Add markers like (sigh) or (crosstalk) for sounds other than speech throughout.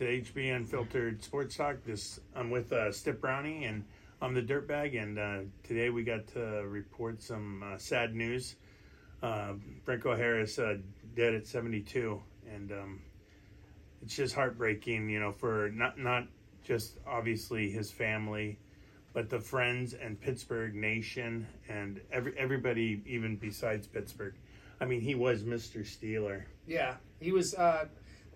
to HB Unfiltered Sports Talk. This I'm with uh, Stip Brownie and I'm the Dirtbag, and uh, today we got to report some uh, sad news. Uh, Franco Harris uh, dead at 72, and um, it's just heartbreaking, you know, for not not just obviously his family, but the friends and Pittsburgh nation and every everybody even besides Pittsburgh. I mean, he was Mr. Steeler. Yeah, he was.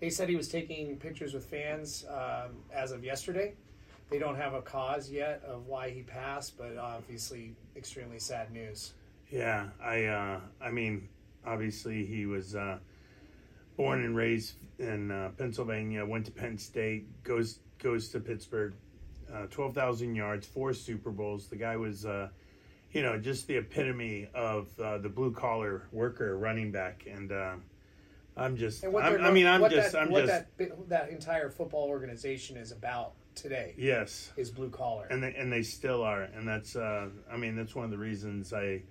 They said he was taking pictures with fans um, as of yesterday. They don't have a cause yet of why he passed, but obviously, extremely sad news. Yeah, I. Uh, I mean, obviously, he was uh, born and raised in uh, Pennsylvania. Went to Penn State. Goes goes to Pittsburgh. Uh, Twelve thousand yards, four Super Bowls. The guy was, uh, you know, just the epitome of uh, the blue collar worker, running back, and I'm just. I'm, I mean, I'm what just. That, I'm what just. that that entire football organization is about today Yes, is blue collar. and they and they still are, and that's. Uh, I mean, that's one of the reasons I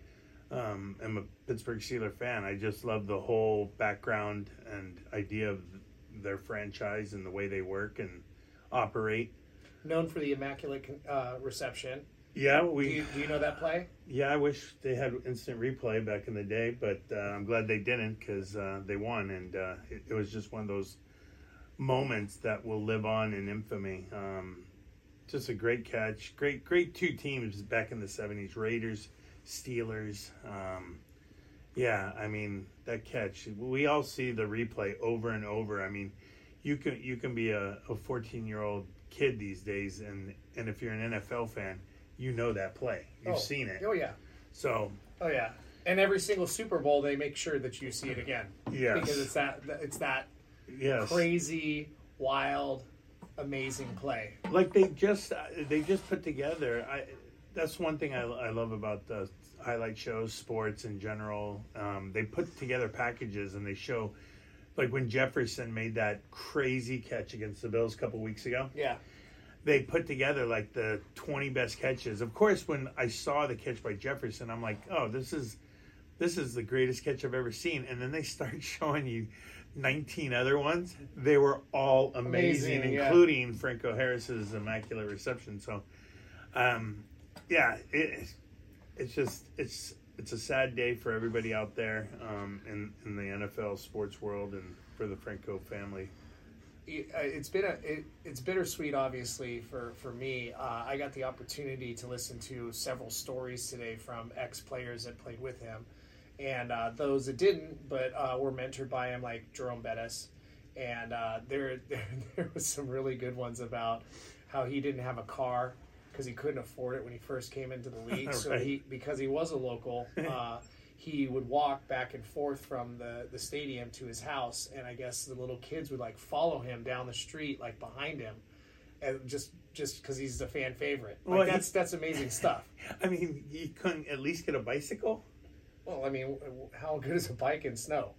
um, am a Pittsburgh Steeler fan. I just love the whole background and idea of their franchise and the way they work and operate. Known for the immaculate uh, reception. Yeah, Do we. you, do you know that play? Yeah, I wish they had instant replay back in the day, but uh, I'm glad they didn't because uh, they won, and uh, it, it was just one of those moments that will live on in infamy. Um, just a great catch, great, great two teams back in the '70s: Raiders, Steelers. Um, yeah, I mean that catch. We all see the replay over and over. I mean, you can you can be a 14 year old kid these days, and and if you're an NFL fan, you know that play. You've oh. seen it. Oh yeah. So Oh yeah. And every single Super Bowl, they make sure that you see it again. Yes. Because it's that it's that yes, crazy, wild, amazing play. like they just they just put together. I that's one thing I, I love about the highlight shows, sports in general. Um, they put together packages and they show, like when Jefferson made that crazy catch against the Bills a couple weeks ago. Yeah. They put together like the twenty best catches. Of course, when I saw the catch by Jefferson, I'm like, oh, this is this is the greatest catch I've ever seen. And then they start (laughs) showing you 19 other ones. They were all amazing, Amazing, yeah. including Franco Harris's immaculate reception. So, um, yeah, it, it's just it's it's a sad day for everybody out there um, in in the NFL sports world and for the Franco family. It- uh, It's been a it, it's bittersweet, obviously for for me. Uh, I got the opportunity to listen to several stories today from ex players that played with him, and uh, those that didn't, but uh, were mentored by him, like Jerome Bettis. And uh, there, (laughs) there there was some really good ones about how he didn't have a car because he couldn't afford it when he first came into the league. (laughs) So he because he was a local. (laughs) Uh, he would walk back and forth from the, the stadium to his house, and I guess the little kids would like follow him down the street, like behind him, and just just because he's the fan favorite. Like Well, he- that's that's amazing stuff. (laughs) I mean, you couldn't at least get a bicycle. Well, I mean, how good is a bike in snow?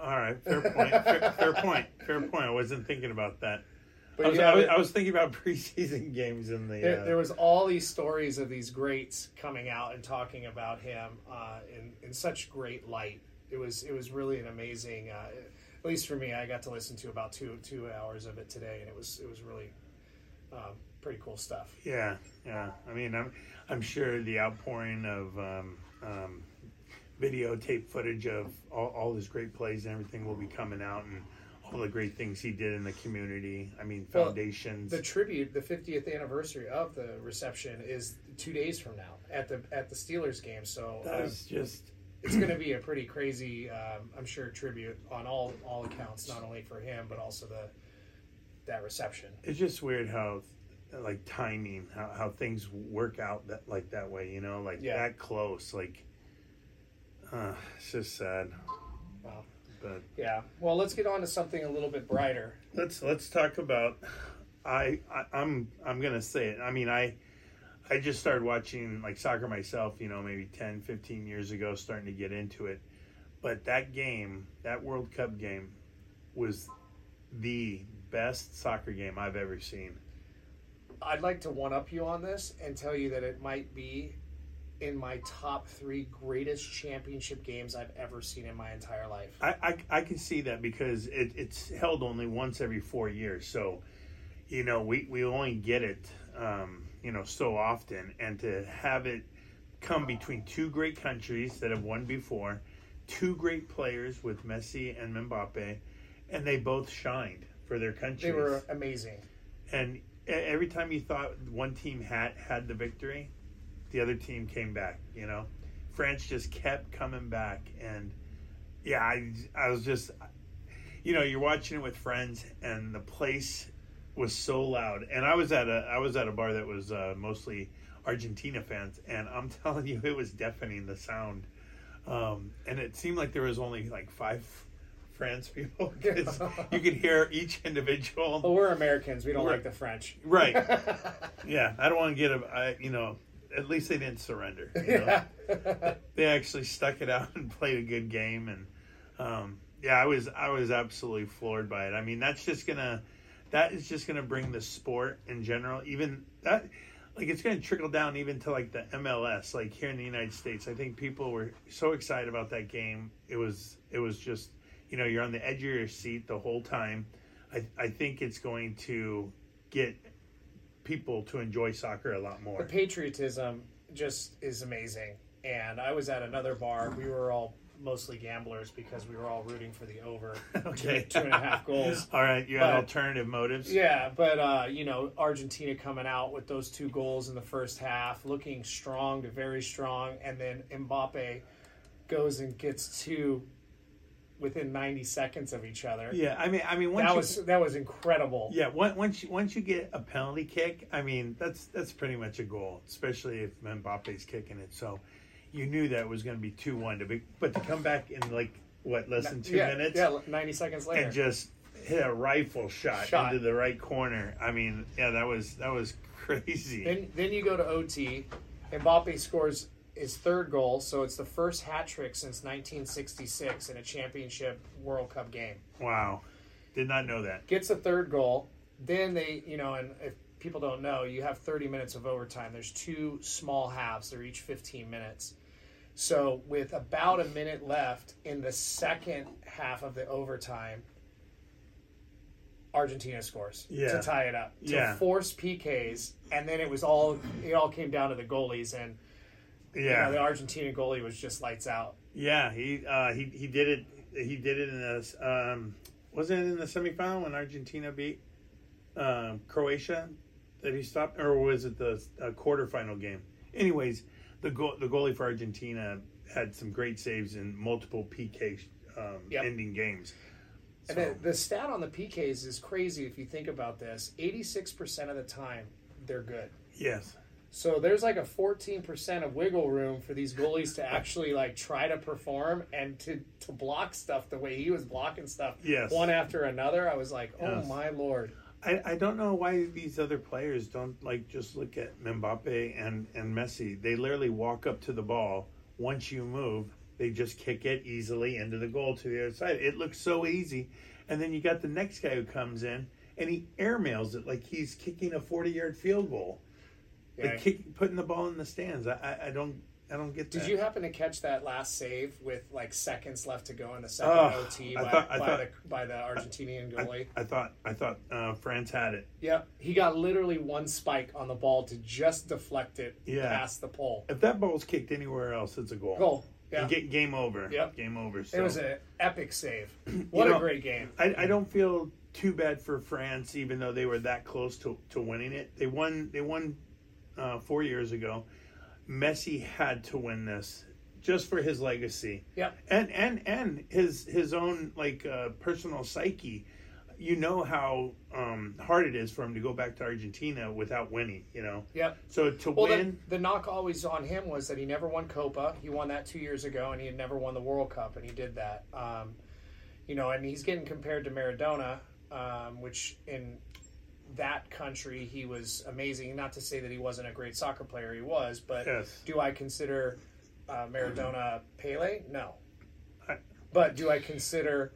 All right, fair point. fair, fair point. Fair point. I wasn't thinking about that. But I was, yeah, I, was, I was thinking about (laughs) preseason games in the. There, uh, there was all these stories of these greats coming out and talking about him uh, in in such great light. It was it was really an amazing. Uh, at least for me, I got to listen to about two two hours of it today, and it was it was really um, pretty cool stuff. Yeah, yeah. I mean, I'm I'm sure the outpouring of um, um, videotape footage of all, all his great plays and everything will be coming out, and all the great things he did in the community. I mean, Well, foundations. The tribute, the 50th anniversary of the reception, is two days from now at the at the Steelers game. So that uh, was just it's going to be a pretty crazy, um, I'm sure, tribute on all all accounts, not only for him but also the that reception. it's just weird how like timing how, how things work out that like that way you know like Yeah. that close like uh it's just sad Wow. Yeah. Well, let's get on to something a little bit brighter. let's let's talk about I, I i'm i'm gonna say it i mean i i just started watching like soccer myself you know maybe 10 15 years ago starting to get into it but that game that world cup game was the best soccer game i've ever seen I'd like to one up you on this and tell you that it might be in my top three greatest championship games I've ever seen in my entire life. I, I, I can see that because it, it's held only once every four years. So, you know, we, we only get it, um, you know, so often. And to have it come between two great countries that have won before, two great players with Messi and Mbappe, and they both shined for their countries. They were amazing. And every time you thought one team had had the victory, the other team came back. You know, France just kept coming back, and yeah, I I was just, you know, you're watching it with friends, and the place was so loud, and I was at a I was at a bar that was uh, mostly Argentina fans, and I'm (laughs) telling you, it was deafening the sound, um, and it seemed like there was only like five. France (laughs) people because you could hear each individual. But we're Americans. We don't Right. like the French. Right. (laughs) Yeah, I don't want to get a, I, you know, at least they didn't surrender. You (laughs) know? yeah. They actually stuck it out (laughs) and played a good game, and um, yeah, I was I was absolutely floored by it. I mean, that's just gonna that is just gonna bring the sport in general, even that like it's gonna trickle down even to like the MLS, like here in the United States. I think people were so excited about that game. It was it was just you know you're on the edge of your seat the whole time. I I think it's going to get people to enjoy soccer a lot more. the patriotism just is amazing. And I was at another bar. We were all mostly gamblers because we were all rooting for the over (laughs) Okay. two and a half goals. (laughs) All right, you had But- alternative motives. Yeah, but uh, you know, Argentina coming out with those two goals in the first half, looking strong to very strong, and then Mbappe goes and gets two within 90 seconds of each other. Yeah, I mean, I mean, once that you, was that was incredible. yeah, once once you, once you get a penalty kick, I mean, that's that's pretty much a goal, especially if Mbappe's kicking it. So, you knew that was going to be two one to be, but to come back in like what less than two yeah, minutes Yeah, 90 seconds later. and just hit a rifle shot, Shot. into the right corner. I mean, yeah, that was that was (laughs) crazy. Then then you go to OT. Mbappe scores his third goal, so it's the first hat trick since 1966 in a championship World Cup game. wow, did not know that. Gets a third goal. Then they, you know, and if people don't know, you have 30 minutes of overtime. There's two small halves. They're each 15 minutes. So with about a minute left in the second half of the overtime, Argentina scores Yeah. to tie it up to Yeah. force PKs, and then it was all it all came down to the goalies, and you Yeah, know, the Argentina goalie was just lights out. Yeah, he uh, he he did it. He did it in the um, wasn't it in the semifinal when Argentina beat um, Croatia that he stopped, or was it the uh, quarterfinal game? Anyways, the goal the goalie for Argentina had some great saves in multiple PK um, Yep. ending games. And the, the stat on the PKs is crazy if you think about this. 86% of the time, they're good. yes, So there's like a 14% of wiggle room for these goalies to actually like try to perform and to, to block stuff the way he was blocking stuff Yes. one after another. I was like, oh Yes. my lord. I, I don't know why these other players don't like just look at Mbappe and, and Messi. They literally walk up to the ball. Once you move, they just kick it easily into the goal to the other side. It looks so easy. And then you got the next guy who comes in and he airmails it like he's kicking a forty yard field goal. Yeah. Like kick, putting the ball in the stands. I, I, I don't I don't get that. Did you happen to catch that last save with like seconds left to go in the second Oh, OT by, thought- by thought- the by the Argentinian goalie? I thought I thought uh, France had it. Yep, he got literally one spike on the ball to just deflect it Yeah. past the pole. If that ball's kicked anywhere else, it's a goal. Goal. Yeah, get game over. Yep. Game over. So. it was an epic save. (clears throat) What know, a great game! I, I don't feel too bad for France, even though they were that close to, to winning it. They won. They won uh, four years ago. Messi had to win this just for his legacy Yeah. and and and his his own like uh, personal psyche. You know how um, hard it is for him to go back to Argentina without winning. You know, Yeah. so to Well, the, win, the knock always on him was that he never won Copa. He won that two years ago, and he had never won the World Cup, and he did that. Um, you know, and he's getting compared to Maradona, um, which in that country he was amazing. Not to say that he wasn't a great soccer player, he was, but yes, do I consider uh, Maradona Pele? No. But do I consider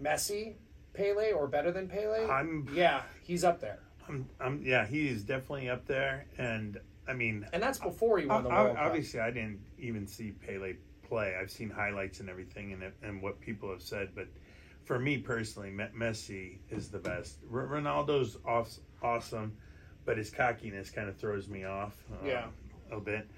Messi Pele or better than Pele? I'm yeah, he's up there. I'm, I'm, yeah, he's definitely up there, and I mean, and that's before he won the World Cup. obviously, I didn't even see Pele play. I've seen highlights and everything, and and what people have said. But for me personally, Messi is the best. R- Ronaldo's off, awesome, but his cockiness kind of throws me off. um, Yeah. a bit.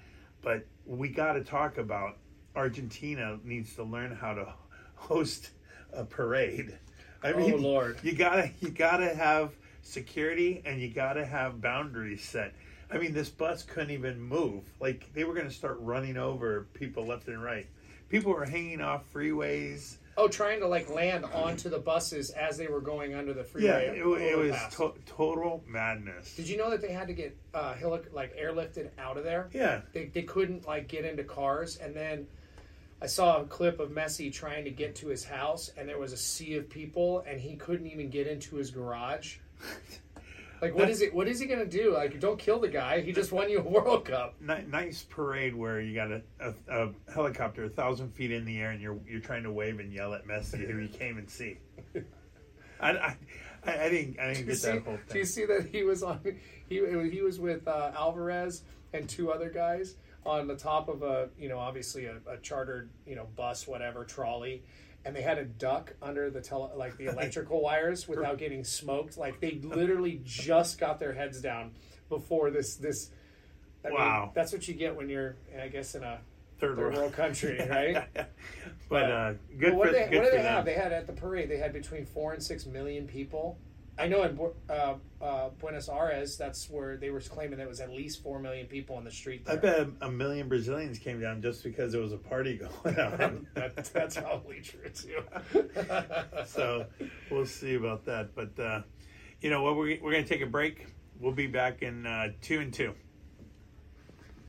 But we got to talk about Argentina needs to learn how to host a parade. I Oh, mean, Lord. you gotta you gotta have security and you gotta have boundaries set. I mean, this bus couldn't even move. Like they were gonna start running over people left and right. People were hanging off freeways. Oh, trying to like land onto the buses as they were going under the Yeah, freeway. it, wa- it was overpass. to- total madness. Did you know that they had to get uh, heli- like airlifted out of there? Yeah, They, they couldn't like get into cars, and then I saw a clip of Messi trying to get to his house, and there was a sea of people, and he couldn't even get into his garage. (laughs) Like, what is it? What is he gonna do? Like, don't kill the guy. He just won you a World Cup. Ni- nice parade where you got a, a, a helicopter a thousand feet in the air and you're you're trying to wave and yell at Messi who you came and see. I, I, I I didn't I didn't Do get see, that whole thing. do you see that he was on? He he was with uh, Alvarez and two other guys on the top of a you know obviously a, a chartered you know bus whatever trolley, and they had a duck under the tele, like the (laughs) electrical wires without getting smoked. Like they (laughs) literally just got their heads down before this this. I mean, Wow. that's what you get when you're, I guess, in a Third third world country, (laughs) right? but uh, good But what for do they, good what they them. have? They had at the parade. They had between four and six million people. I know in uh, uh, Buenos Aires, that's where they were claiming there was at least four million people on the street. I bet a million Brazilians came down just because there was a party (laughs) going on. (laughs) that, that's probably true too. (laughs) so we'll see about that. But uh, you know what? We're, we're going to take a break. We'll be back in uh, two and two.